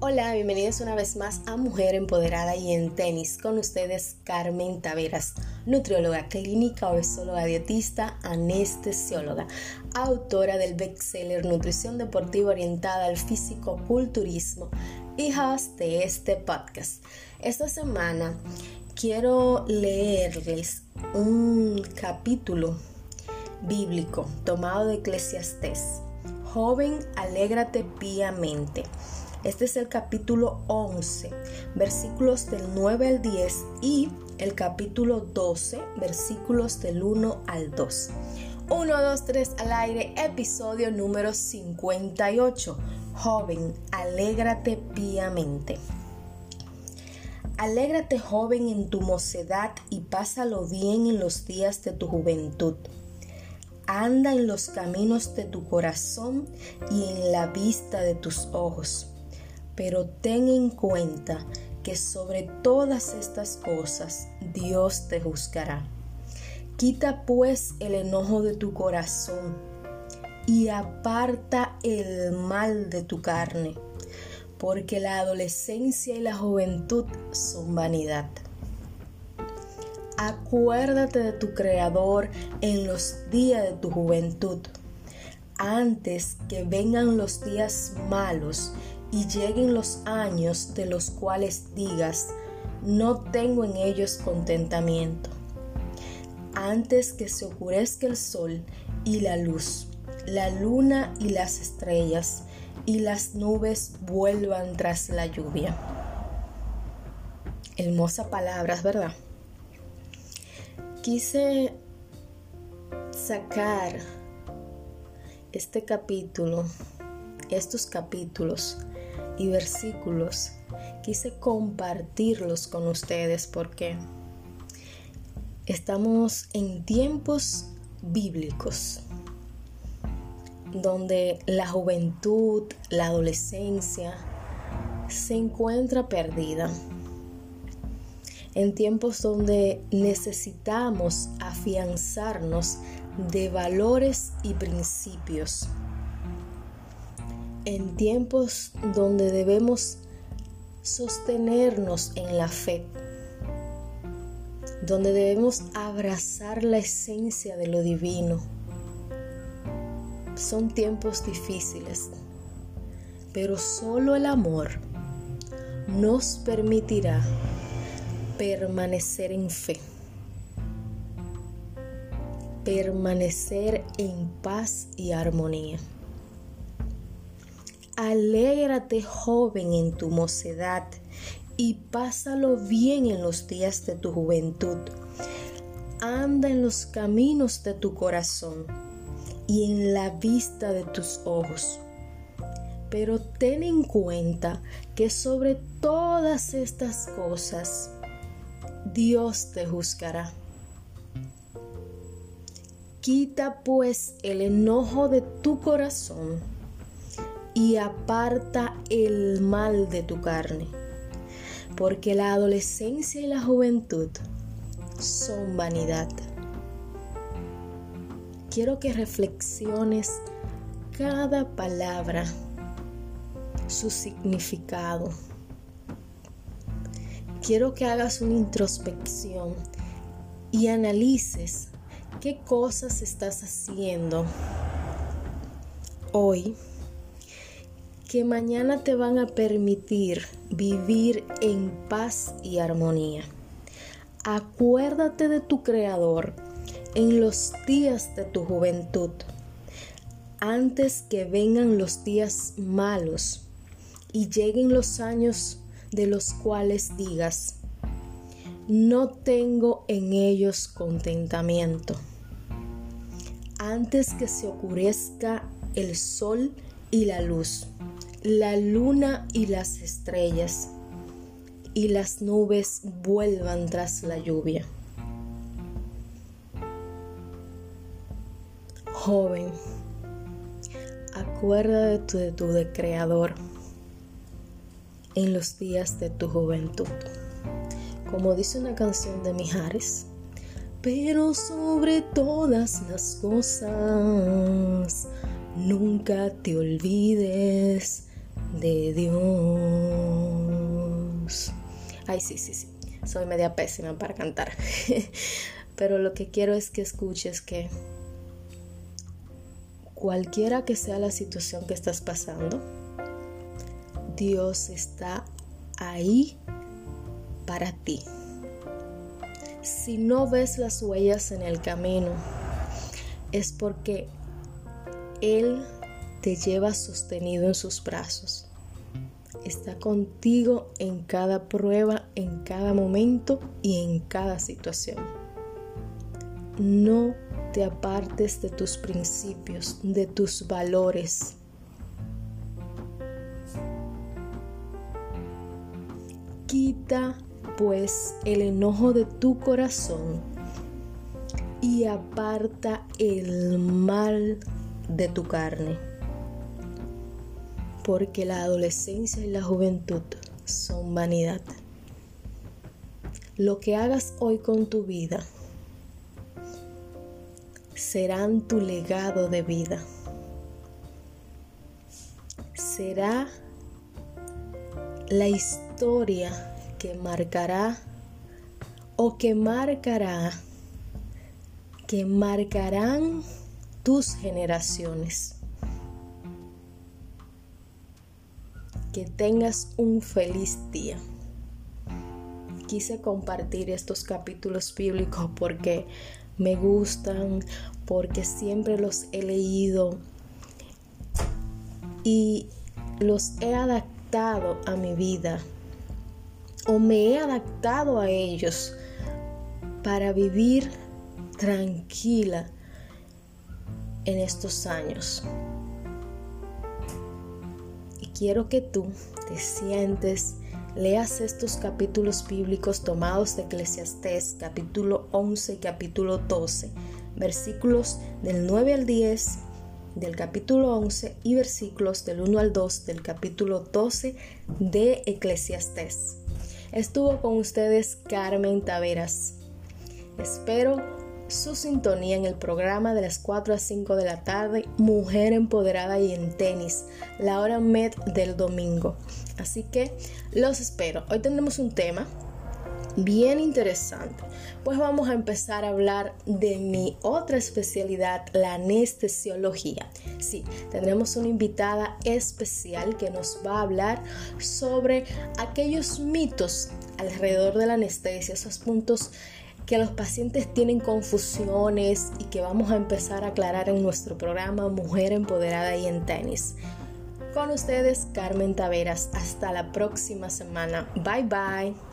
Hola, bienvenidos una vez más a Mujer Empoderada y en Tenis. Con ustedes Carmen Taveras, nutrióloga clínica, obesóloga dietista, anestesióloga, autora del bestseller Nutrición Deportiva Orientada al Físico-Culturismo y host de este podcast. Esta semana quiero leerles un capítulo bíblico tomado de Eclesiastés. Joven, alégrate píamente este es el capítulo 11, versículos del 9 al 10 y el capítulo 12, versículos del 1 al 2. 1, 2, 3 al aire, episodio número 58. Joven, alégrate piamente. Alégrate joven en tu mocedad y pásalo bien en los días de tu juventud. Anda en los caminos de tu corazón y en la vista de tus ojos pero ten en cuenta que sobre todas estas cosas Dios te juzgará. Quita pues el enojo de tu corazón y aparta el mal de tu carne, porque la adolescencia y la juventud son vanidad. Acuérdate de tu Creador en los días de tu juventud, antes que vengan los días malos y lleguen los años de los cuales digas, no tengo en ellos contentamiento. Antes que se oscurezca el sol y la luz, la luna y las estrellas, y las nubes vuelvan tras la lluvia. Hermosa palabras, ¿verdad? Quise sacar este capítulo, estos capítulos, y versículos, quise compartirlos con ustedes porque estamos en tiempos bíblicos donde la juventud, la adolescencia se encuentra perdida. En tiempos donde necesitamos afianzarnos de valores y principios en tiempos donde debemos sostenernos en la fe, donde debemos abrazar la esencia de lo divino. Son tiempos difíciles, pero solo el amor nos permitirá permanecer en fe, permanecer en paz y armonía. Alégrate joven en tu mocedad y pásalo bien en los días de tu juventud. Anda en los caminos de tu corazón y en la vista de tus ojos. Pero ten en cuenta que sobre todas estas cosas Dios te juzgará. Quita pues el enojo de tu corazón y aparta el mal de tu carne, porque la adolescencia y la juventud son vanidad. Quiero que reflexiones cada palabra, su significado. Quiero que hagas una introspección y analices qué cosas estás haciendo hoy que mañana te van a permitir vivir en paz y armonía. Acuérdate de tu Creador en los días de tu juventud, antes que vengan los días malos y lleguen los años de los cuales digas, no tengo en ellos contentamiento. Antes que se oscurezca el sol y la luz la luna y las estrellas y las nubes vuelvan tras la lluvia. Joven, acuérdate de tu, de Creador en los días de tu juventud. Como dice una canción de Mijares, pero sobre todas las cosas, nunca te olvides de Dios. Ay, sí, sí, sí. Soy media pésima para cantar. Pero lo que quiero es que escuches que cualquiera que sea la situación que estás pasando, Dios está ahí para ti. Si no ves las huellas en el camino, es porque Él te lleva sostenido en sus brazos. Está contigo en cada prueba, en cada momento y en cada situación. No te apartes de tus principios, de tus valores. Quita pues el enojo de tu corazón y aparta el mal de tu carne. Porque la adolescencia y la juventud son vanidad. Lo que hagas hoy con tu vida serán tu legado de vida. Será la historia que marcará o que marcará, que marcarán tus generaciones. Que tengas un feliz día. Quise compartir estos capítulos bíblicos porque me gustan, porque siempre los he leído y los he adaptado a mi vida o me he adaptado a ellos para vivir tranquila en estos años. Quiero que tú te sientes leas estos capítulos bíblicos tomados de Eclesiastés, capítulo 11 y capítulo 12, versículos del 9 al 10 del capítulo 11 y versículos del 1 al 2 del capítulo 12 de Eclesiastés. Estuvo con ustedes Carmen Taveras. Espero su sintonía en el programa de las 4 a 5 de la tarde, Mujer Empoderada y en Tenis, la hora med del domingo. Así que los espero. Hoy tendremos un tema bien interesante. Pues vamos a empezar a hablar de mi otra especialidad, la anestesiología. Sí, tendremos una invitada especial que nos va a hablar sobre aquellos mitos alrededor de la anestesia, esos puntos que los pacientes tienen confusiones y que vamos a empezar a aclarar en nuestro programa Mujer Empoderada y en Tenis. Con ustedes, Carmen Taveras. Hasta la próxima semana. Bye bye.